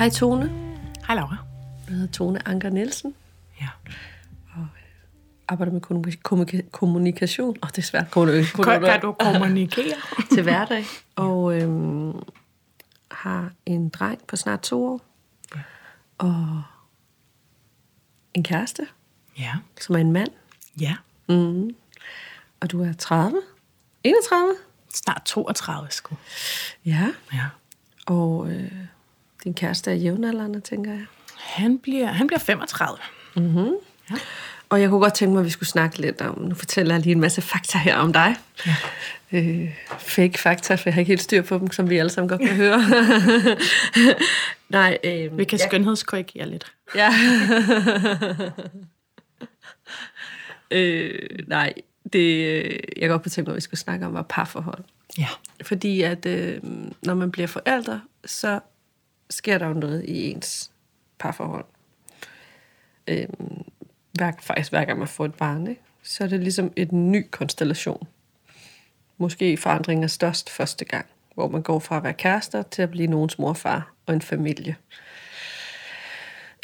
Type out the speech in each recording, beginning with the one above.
Hej Tone. Hej Laura. Jeg hedder Tone Anker Nielsen. Ja. Arbejder med kommunika- kommunika- kommunikation. Åh, oh, det er svært. Kommunikation. Kan, kan du kommunikere? til hverdag. Og øhm, har en dreng på snart to år. Og en kæreste, ja. som er en mand. Ja. Mm. Og du er 30? 31? Snart 32, sgu. Ja. Ja. Og øh, din kæreste er jævnaldrende, tænker jeg. Han bliver, han bliver 35. Og jeg kunne godt tænke mig, at vi skulle snakke lidt om, nu fortæller jeg lige en masse fakta her om dig. Ja. Øh, fake fakta, for jeg har ikke helt styr på dem, som vi alle sammen godt kan høre. Nej, øh, Vi kan skønhedskorrigere lidt. Ja. øh, nej, det jeg godt kunne tænke mig, at vi skulle snakke om, var parforhold. Ja. Fordi at øh, når man bliver forældre, så sker der jo noget i ens parforhold. Øhm, hver, faktisk hver gang man får et barn, ikke? så er det ligesom et ny konstellation. Måske forandringen er størst første gang, hvor man går fra at være kærester til at blive nogens morfar og en familie.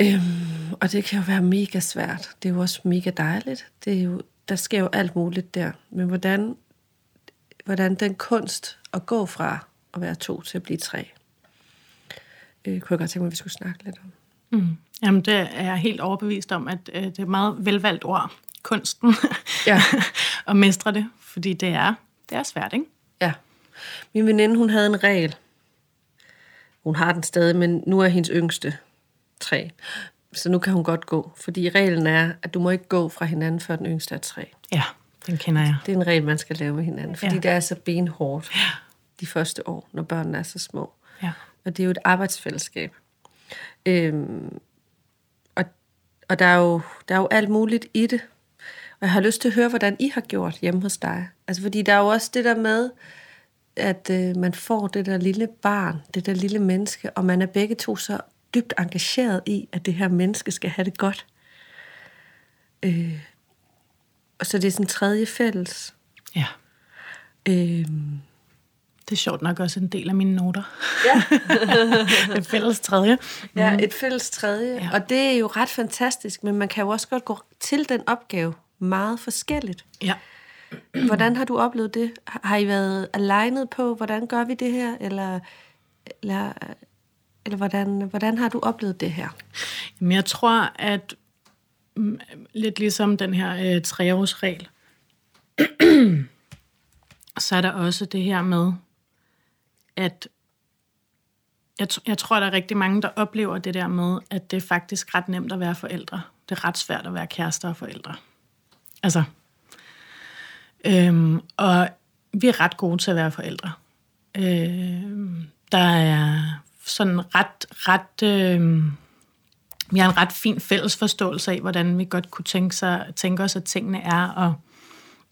Øhm, og det kan jo være mega svært. Det er jo også mega dejligt. Det er jo, der sker jo alt muligt der. Men hvordan, hvordan den kunst at gå fra at være to til at blive tre, øh, kunne jeg godt tænke mig, at vi skulle snakke lidt om. Mm. Jamen, det er jeg helt overbevist om, at øh, det er et meget velvalgt ord, kunsten, Ja. at mestre det, fordi det er, det er svært, ikke? Ja. Min veninde, hun havde en regel. Hun har den stadig, men nu er hendes yngste tre. Så nu kan hun godt gå. Fordi reglen er, at du må ikke gå fra hinanden, før den yngste er tre. Ja, den kender jeg. Det er en regel, man skal lave med hinanden. Fordi Ja. ja. det er så benhårdt de første år, når børnene er så små. Ja. Og det er jo et arbejdsfællesskab. Øhm, og og der, er jo, der er jo alt muligt i det. Og jeg har lyst til at høre, hvordan I har gjort hjemme hos dig. Altså, fordi der er jo også det der med, at øh, man får det der lille barn, det der lille menneske, og man er begge to så dybt engageret i, at det her menneske skal have det godt. Øh, og så det er sådan en tredje fælles. Ja. Øh, Det er sjovt nok også en del af mine noter. Ja. et fælles tredje. Ja, et fælles tredje. Ja. Og det er jo ret fantastisk, men man kan jo også godt gå til den opgave meget forskelligt. Ja. Hvordan har du oplevet det? Har- I været alignet på, hvordan gør vi det her? Eller, eller, eller hvordan, hvordan har du oplevet det her? Men jeg tror, at mm, lidt ligesom den her øh, treårsregel, så er der også det her med, at jeg, jeg tror, der er rigtig mange, der oplever det der med, at det er faktisk ret nemt at være forældre. Det er ret svært at være kærester og forældre. Altså, øhm, og vi er ret gode til at være forældre. Øhm, der er sådan ret, ret øh, vi har en ret fin fælles forståelse af, hvordan vi godt kunne tænke, sig, tænke os, at tingene er, og,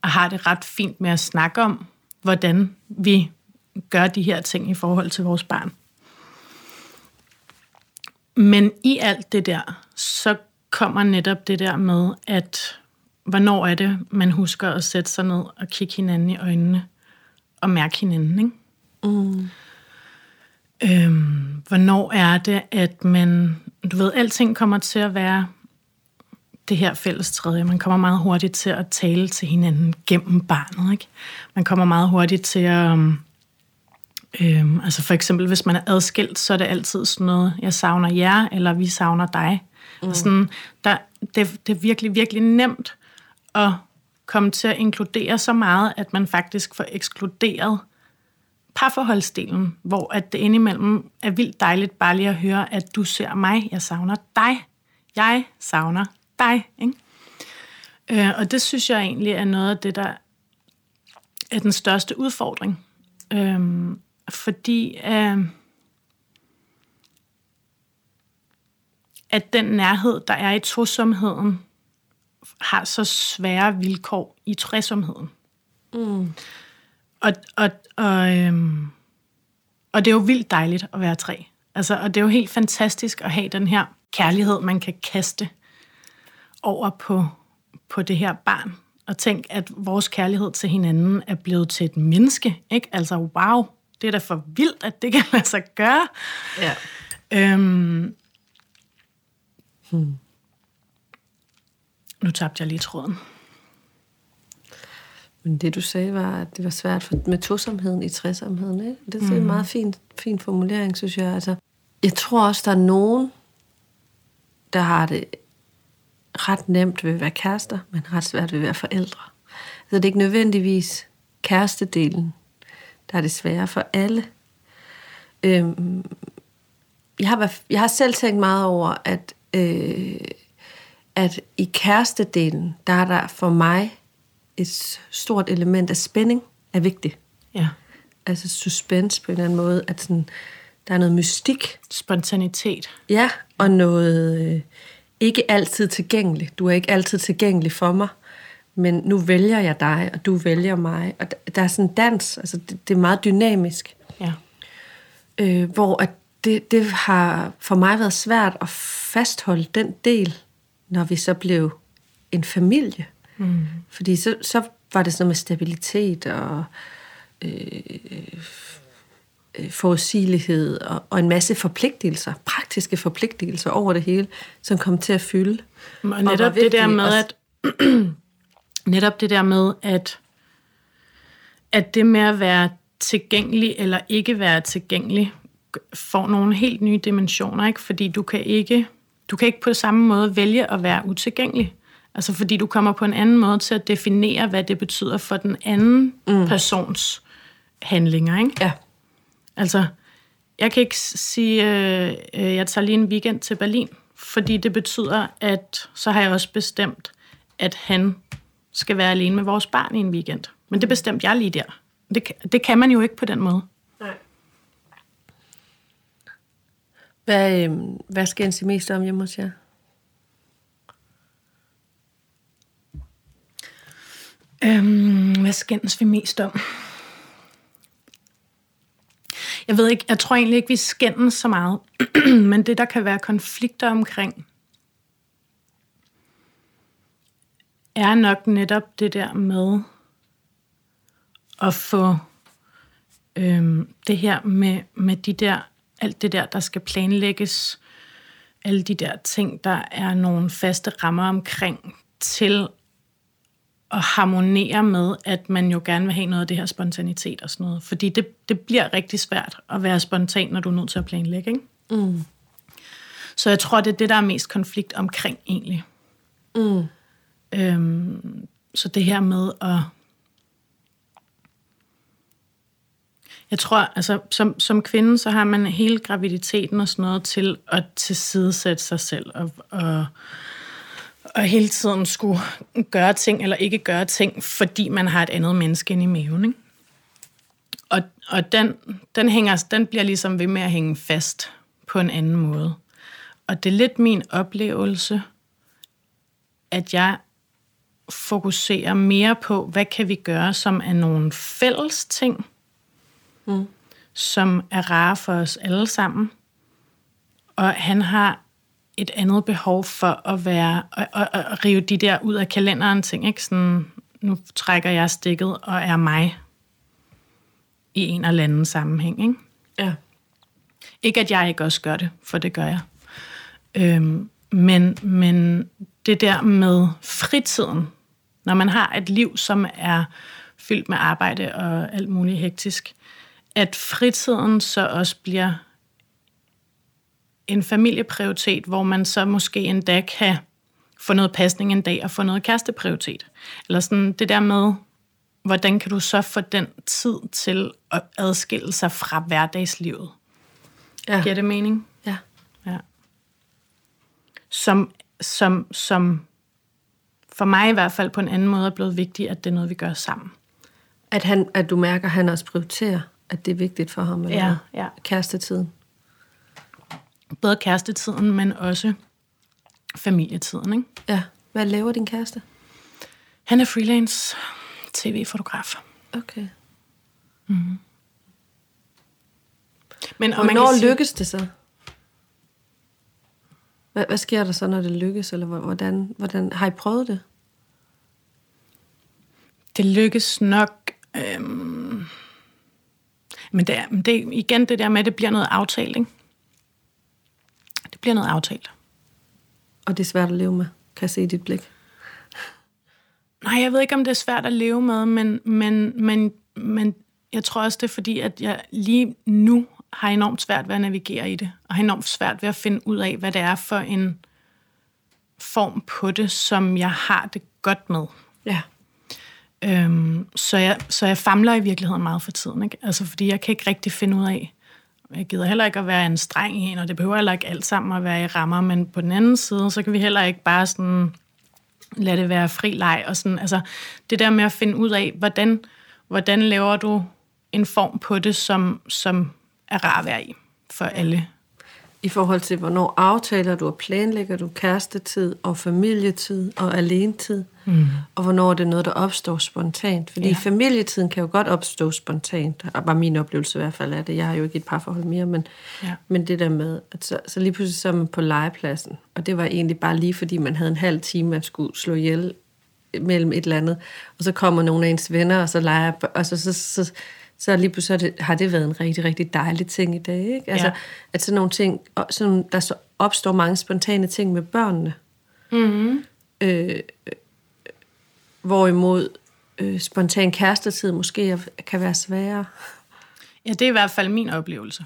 og har det ret fint med at snakke om, hvordan vi gør de her ting i forhold til vores barn. Men i alt det der, så kommer netop det der med, at hvornår er det, man husker at sætte sig ned og kigge hinanden i øjnene og mærke hinanden, ikke? Mm. Øhm, hvornår er det, at man... Du ved, alting kommer til at være det her fælles tredje. Man kommer meget hurtigt til at tale til hinanden gennem barnet, ikke? Man kommer meget hurtigt til at... øhm, Øhm, altså for eksempel, hvis man er adskilt, så er det altid sådan noget, jeg savner jer, eller vi savner dig. Mm. Og sådan, der, det, det er virkelig, virkelig nemt at komme til at inkludere så meget, at man faktisk får ekskluderet parforholdsdelen, hvor at det indimellem er vildt dejligt bare lige at høre, at du ser mig, jeg savner dig, jeg savner dig. Ikke? Øh, og det synes jeg egentlig er noget af det, der er den største udfordring. Øhm, fordi øh, at den nærhed, der er i tosomheden, har så svære vilkår i træsomheden. Mm. Og, og, og, øhm, og det er jo vildt dejligt at være tre. Altså, og det er jo helt fantastisk at have den her kærlighed, man kan kaste over på, på det her barn. Og tænk, at vores kærlighed til hinanden er blevet til et menneske. Ikke? Altså, wow, det er da for vildt, at det kan lade sig gøre. Ja. Øhm, hmm. Nu tabte jeg lige tråden. Men det du sagde var, at det var svært for, med tosomheden i træsomheden. Ikke? Det er mm. en meget fin, fin formulering, synes jeg. Altså, jeg tror også, der er nogen, der har det ret nemt ved at være kærester, men ret svært ved at være forældre. Så det er ikke nødvendigvis kærestedelen, der er det svære for alle. Øhm, jeg, har, jeg har selv tænkt meget over, at, øh, at i kærestedelen, der er der for mig et stort element af spænding er vigtigt. Ja. Altså suspense på en eller anden måde, at sådan, der er noget mystik. Spontanitet. Ja, og noget øh, ikke altid tilgængelig. Du er ikke altid tilgængelig for mig, men nu vælger jeg dig, og du vælger mig. Og der er sådan en dans, altså det, det er meget dynamisk. Ja. Øh, hvor at det, det har for mig været svært at fastholde den del, når vi så blev en familie. Mm. Fordi så, så var det sådan noget med stabilitet og øh, øh, forudsigelighed og, og en masse forpligtelser, praktiske forpligtelser over det hele, som kom til at fylde. Og netop og det der med, at netop det der med, at at det med at være tilgængelig eller ikke være tilgængelig, får nogle helt nye dimensioner, ikke? Fordi du kan ikke, du kan ikke på samme måde vælge at være utilgængelig. Altså fordi du kommer på en anden måde til at definere, hvad det betyder for den anden mm. persons handlinger. Ikke? Ja. Altså, jeg kan ikke sige, øh, øh, jeg tager lige en weekend til Berlin, fordi det betyder, at så har jeg også bestemt, at han skal være alene med vores barn i en weekend. Men det bestemte jeg lige der. Det, det kan man jo ikke på den måde. Nej. Hvad, øh, hvad skal jeg mest om hjemme hos jer? Øhm, hvad skændes vi mest om? Jeg ved ikke, jeg tror egentlig ikke, vi skændes så meget. Men det, der kan være konflikter omkring, er nok netop det der med at få øhm, det her med, med de der, alt det der, der skal planlægges, alle de der ting, der er nogle faste rammer omkring, til at harmonere med, at man jo gerne vil have noget af det her spontanitet og sådan noget. Fordi det, det bliver rigtig svært at være spontan, når du er nødt til at planlægge. Ikke? Mm. Så jeg tror, det er det, der er mest konflikt omkring egentlig. Mm. Øhm, så det her med at... Jeg tror, altså som, som kvinde, så har man hele graviditeten og sådan noget til at tilsidesætte sig selv og, og og hele tiden skulle gøre ting eller ikke gøre ting, fordi man har et andet menneske inde i maven. Ikke? Og, og den, den, hænger, den bliver ligesom ved med at hænge fast på en anden måde. Og det er lidt min oplevelse, at jeg fokuserer mere på, hvad kan vi gøre, som er nogle fælles ting, mm. som er rare for os alle sammen. Og han har et andet behov for at være at, at, at rive de der ud af kalenderen ting, ikke? Sådan, nu trækker jeg stikket og er mig i en eller anden sammenhæng, ikke? Ja. Ikke at jeg ikke også gør det, for det gør jeg. Øhm, men, men det der med fritiden, når man har et liv, som er fyldt med arbejde og alt muligt hektisk, at fritiden så også bliver en familieprioritet, hvor man så måske endda kan få noget pasning en dag og få noget kæresteprioritet. Eller sådan det der med, hvordan kan du så få den tid til at adskille sig fra hverdagslivet? Ja. Giver det mening? Ja. ja. Som, som, som for mig i hvert fald på en anden måde er blevet vigtigt, at det er noget, vi gør sammen. At, han, at du mærker, at han også prioriterer, at det er vigtigt for ham, eller ja, ja. kærestetiden både kærestetiden, men også familietiden. Ikke? Ja. Hvad laver din kæreste? Han er freelance tv-fotograf. Okay. Mm-hmm. Men, og Hvornår man sige, lykkes det så? Hvad, hvad sker der så, når det lykkes? Eller hvordan, hvordan har I prøvet det? Det lykkes nok... Øhm, men det er, det igen det der med, at det bliver noget aftalt, ikke? bliver noget aftalt. Og det er svært at leve med, kan jeg se i dit blik. Nej, jeg ved ikke, om det er svært at leve med, men, men, men, men jeg tror også, det er fordi, at jeg lige nu har enormt svært ved at navigere i det, og har enormt svært ved at finde ud af, hvad det er for en form på det, som jeg har det godt med. Ja. Øhm, så, jeg, så jeg famler i virkeligheden meget for tiden. Ikke? Altså, fordi jeg kan ikke rigtig finde ud af, jeg gider heller ikke at være en streng en, og det behøver heller ikke alt sammen at være i rammer, men på den anden side, så kan vi heller ikke bare sådan lade det være fri leg. Og sådan, altså, det der med at finde ud af, hvordan, hvordan laver du en form på det, som, som er rar at være i for alle i forhold til, hvornår aftaler du og planlægger du kærestetid og familietid og alenetid, mm. og hvornår er det noget, der opstår spontant. Fordi ja. familietiden kan jo godt opstå spontant, og var min oplevelse i hvert fald af det. Jeg har jo ikke et parforhold mere, men, ja. men det der med, at så, så lige pludselig så er man på legepladsen, og det var egentlig bare lige fordi, man havde en halv time, man skulle slå ihjel mellem et eller andet, og så kommer nogle af ens venner, og så leger, og så, så, så, så så lige pludselig har det været en rigtig, rigtig dejlig ting i dag. Ikke? Altså, ja. at sådan nogle ting, sådan, der så opstår mange spontane ting med børnene. Mm-hmm. Øh, hvorimod øh, spontan kærestetid måske kan være sværere. Ja, det er i hvert fald min oplevelse.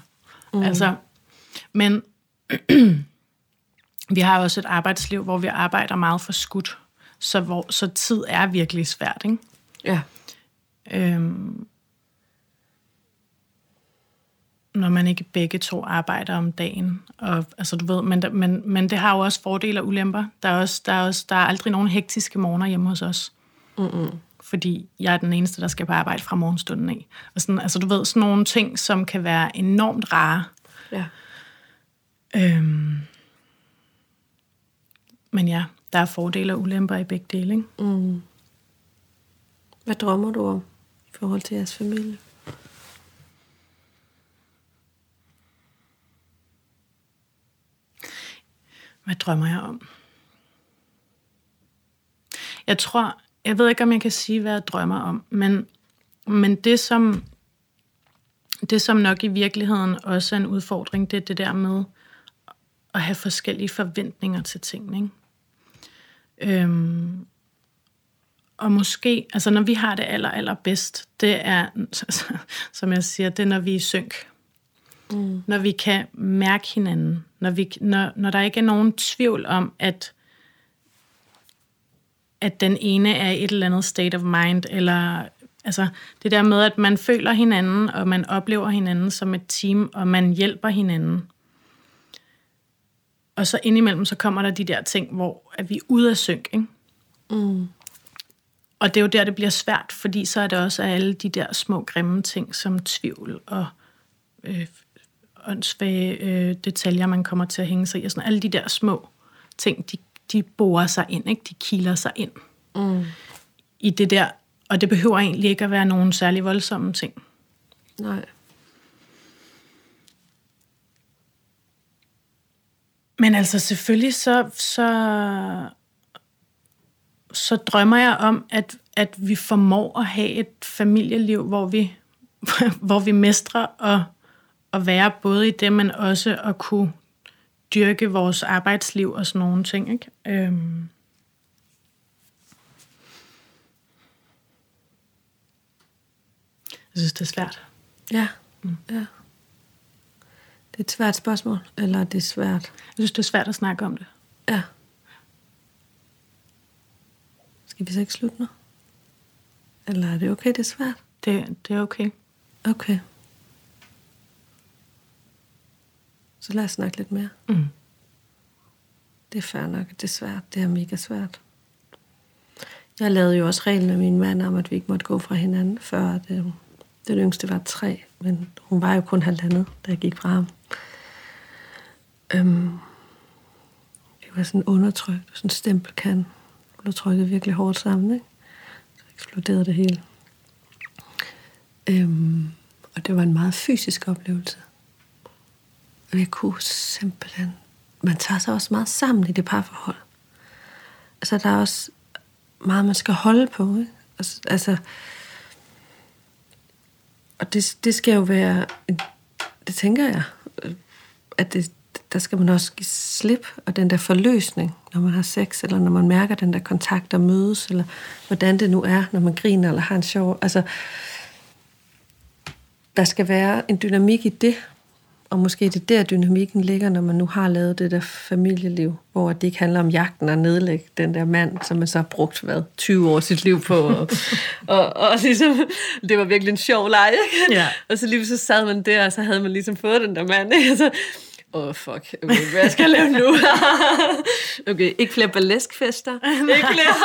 Mm. Altså, men vi har også et arbejdsliv, hvor vi arbejder meget for skudt, så, hvor, så tid er virkelig svært, ikke? Ja. Øhm, når man ikke begge to arbejder om dagen. Og, altså, du ved, men, men, men det har jo også fordele og ulemper. Der er, også, der, er også, der er aldrig nogen hektiske morgener hjemme hos os. Mm-mm. Fordi jeg er den eneste, der skal på arbejde fra morgenstunden af. Og sådan, altså, du ved, sådan nogle ting, som kan være enormt rare. Ja. Øhm, men ja, der er fordele og ulemper i begge dele. Ikke? Mm. Hvad drømmer du om i forhold til jeres familie? Hvad drømmer jeg om? Jeg tror, jeg ved ikke, om jeg kan sige, hvad jeg drømmer om, men, men det, som, det, som nok i virkeligheden også er en udfordring, det er det der med at have forskellige forventninger til tingene. Ikke? Øhm, og måske, altså når vi har det aller, aller bedst, det er, som jeg siger, det er, når vi er i synk. Mm. Når vi kan mærke hinanden. Når, vi, når, når der ikke er nogen tvivl om, at, at den ene er et eller andet state of mind, eller altså det der med, at man føler hinanden, og man oplever hinanden som et team, og man hjælper hinanden. Og så indimellem, så kommer der de der ting, hvor at vi er ude af synk, ikke? Mm. Og det er jo der, det bliver svært, fordi så er det også alle de der små grimme ting, som tvivl og øh, åndssvage øh, detaljer, man kommer til at hænge sig i. Og sådan, alle de der små ting, de, de borer sig ind, ikke? de kiler sig ind mm. i det der. Og det behøver egentlig ikke at være nogen særlig voldsomme ting. Nej. Men altså selvfølgelig så, så, så drømmer jeg om, at, at vi formår at have et familieliv, hvor vi, hvor vi mestrer og at være både i det, men også at kunne dyrke vores arbejdsliv og sådan nogle ting. Ikke? Øhm. Jeg synes, det er svært. Ja, mm. ja. Det er et svært spørgsmål, eller det er svært? Jeg synes, det er svært at snakke om det. Ja. Skal vi så ikke slutte nu? Eller er det okay, det er svært? Det, det er okay. Okay. Så lad os snakke lidt mere. Mm. Det er fair nok, det er svært. Det er mega svært. Jeg lavede jo også reglen med min mand om, at vi ikke måtte gå fra hinanden, før det, den yngste var tre. Men hun var jo kun halvandet, da jeg gik fra ham. Øhm, det var sådan undertrykt, sådan en stempelkan. Hun blev trykket virkelig hårdt sammen, ikke? Så eksploderede det hele. Øhm, og det var en meget fysisk oplevelse. Men jeg kunne simpelthen... Man tager sig også meget sammen i det parforhold. Altså, der er også meget, man skal holde på. Ikke? Altså, altså og det, det skal jo være... Det tænker jeg, at det, der skal man også give slip, og den der forløsning, når man har sex, eller når man mærker den der kontakt, der mødes, eller hvordan det nu er, når man griner eller har en sjov... Altså, der skal være en dynamik i det, og måske det er der, dynamikken ligger, når man nu har lavet det der familieliv, hvor det ikke handler om jagten og nedlægge den der mand, som man så har brugt hvad, 20 år sit liv på. Og, og, og ligesom, det var virkelig en sjov leg. Ja. Og så lige så sad man der, og så havde man ligesom fået den der mand. Ikke? Så, Åh, oh, fuck. Okay, hvad skal jeg lave nu? okay, ikke flere ballæskfester. ikke flere.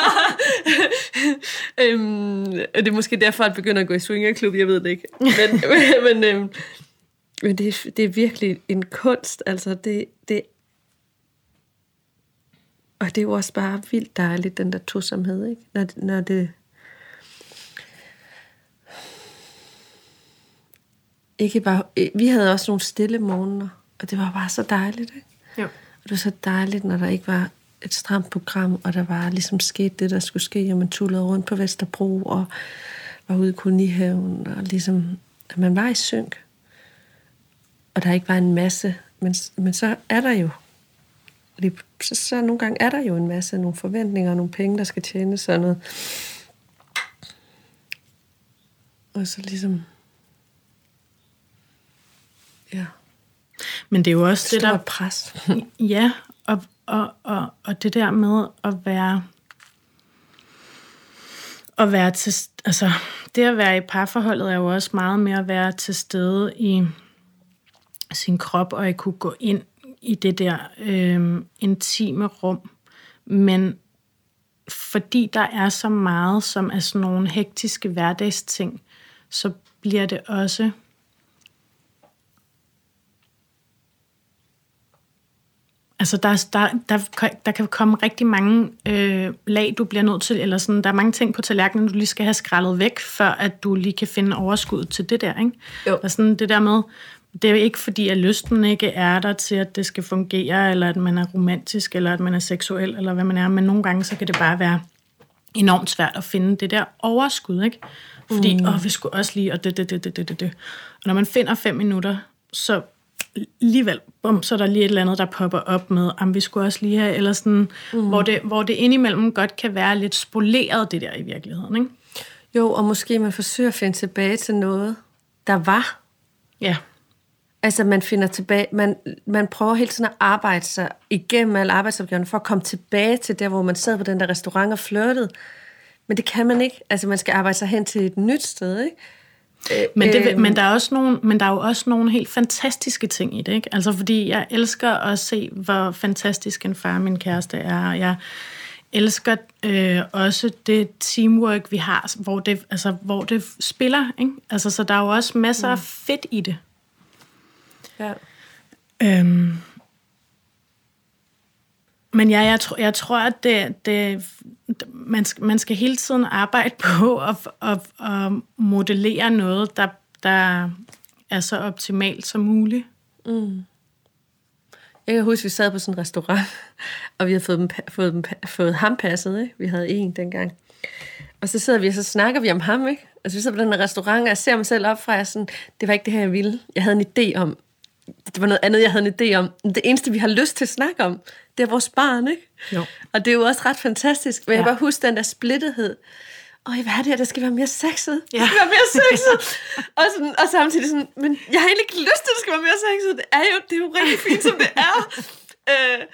øhm, det er måske derfor, at begynder at gå i swingerklub, jeg ved det ikke. Men, men, øhm, men det, det er virkelig en kunst. Altså, det, det, og det er jo også bare vildt dejligt, den der tosomhed, ikke? Når, når det... Ikke bare... Vi havde også nogle stille morgener, og det var bare så dejligt, ikke? Jo. Og det var så dejligt, når der ikke var et stramt program, og der var ligesom sket det, der skulle ske, og man tullede rundt på Vesterbro, og var ude i kolonihaven, og ligesom, at man var i synk og der ikke var en masse, men, men så er der jo, så, så nogle gange er der jo en masse, nogle forventninger, nogle penge, der skal tjenes, sådan noget. Og så ligesom, ja. Men det er jo også det, der... pres. ja, og, og, og, og det der med at være at være til, altså det at være i parforholdet er jo også meget mere at være til stede i sin krop, og jeg kunne gå ind i det der øh, intime rum. Men fordi der er så meget, som er sådan nogle hektiske hverdagsting, så bliver det også Altså, der, der, der, der kan komme rigtig mange øh, lag, du bliver nødt til, eller sådan, der er mange ting på tallerkenen, du lige skal have skrællet væk, før at du lige kan finde overskud til det der, ikke? Jo. Og sådan det der med, det er ikke fordi, at lysten ikke er der til, at det skal fungere, eller at man er romantisk, eller at man er seksuel, eller hvad man er, men nogle gange, så kan det bare være enormt svært at finde det der overskud, ikke? Fordi, mm. åh, vi skulle også lige, og det, det, det, det, det, det. Og når man finder fem minutter, så alligevel, bum, så er der lige et eller andet, der popper op med, om vi skulle også lige have, eller sådan, mm. hvor, det, hvor det indimellem godt kan være lidt spoleret, det der i virkeligheden, ikke? Jo, og måske man forsøger at finde tilbage til noget, der var. Ja. Altså, man finder tilbage, man, man prøver hele tiden at arbejde sig igennem alle arbejdsopgaverne for at komme tilbage til der, hvor man sad på den der restaurant og flirtede. Men det kan man ikke. Altså, man skal arbejde sig hen til et nyt sted, ikke? Men, det, øhm. men, der er også nogle, men der er jo også nogle helt fantastiske ting i det, ikke? Altså, fordi jeg elsker at se, hvor fantastisk en far min kæreste er, jeg elsker øh, også det teamwork, vi har, hvor det, altså, hvor det spiller, ikke? Altså, så der er jo også masser af mm. fedt i det. Ja. Øhm, men ja, jeg, tror, jeg tror, at det, det, man, skal, man skal hele tiden arbejde på at, at, at modellere noget, der, der er så optimalt som muligt. Mm. Jeg kan huske, at vi sad på sådan en restaurant, og vi havde fået, dem, fået, dem, fået ham passet. Ikke? Vi havde en dengang. Og så sidder vi, og så snakker vi om ham. Ikke? Altså, vi sidder på den her restaurant, og jeg ser mig selv op fra, jeg sådan, det var ikke det her, jeg ville. Jeg havde en idé om, det var noget andet, jeg havde en idé om. Det eneste, vi har lyst til at snakke om, det er vores barn, ikke? Jo. Og det er jo også ret fantastisk. Men ja. jeg bare huske den der splittethed. Øj, hvad er det her? Der skal være mere sexet. Ja. Det skal være mere sexet. og, sådan, og samtidig sådan, men jeg har egentlig ikke lyst til, at det skal være mere sexet. Det er jo, det er jo rigtig fint, som det er. øh,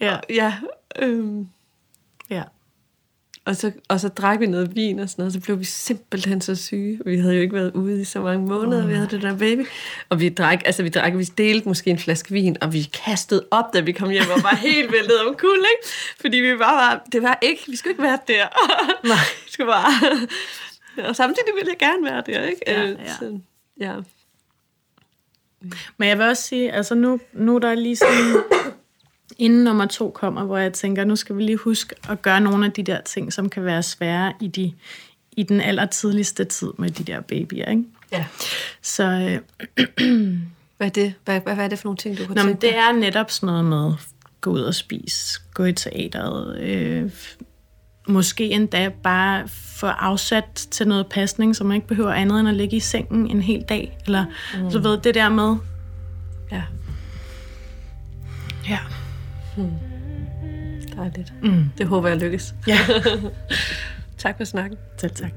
ja. Ja. Øh, ja. Og så, og så drak vi noget vin og sådan noget, og så blev vi simpelthen så syge. Vi havde jo ikke været ude i så mange måneder, oh. vi havde det der baby. Og vi drak, altså vi drak, vi delte måske en flaske vin, og vi kastede op, da vi kom hjem, og var helt væltet om kul, ikke? Fordi vi bare var, det var ikke, vi skulle ikke være der. Nej. vi skulle bare... Og samtidig ville jeg gerne være der, ikke? Ja, øh, ja. Så, ja. Men jeg vil også sige, altså nu, nu der er lige sådan inden nummer to kommer, hvor jeg tænker, nu skal vi lige huske at gøre nogle af de der ting, som kan være svære i, de, i den allertidligste tid med de der babyer, ikke? Ja. Så... Øh, hvad, er det? Hvad, hvad, hvad er det for nogle ting, du kunne Nå, tænke det er netop sådan noget med gå ud og spise, gå i teateret, øh, måske endda bare få afsat til noget pasning, så man ikke behøver andet end at ligge i sengen en hel dag, eller mm. så ved det der med, ja Ja. Dejligt. Mm. Det håber jeg lykkes. Ja, Tak for snakken. selv tak.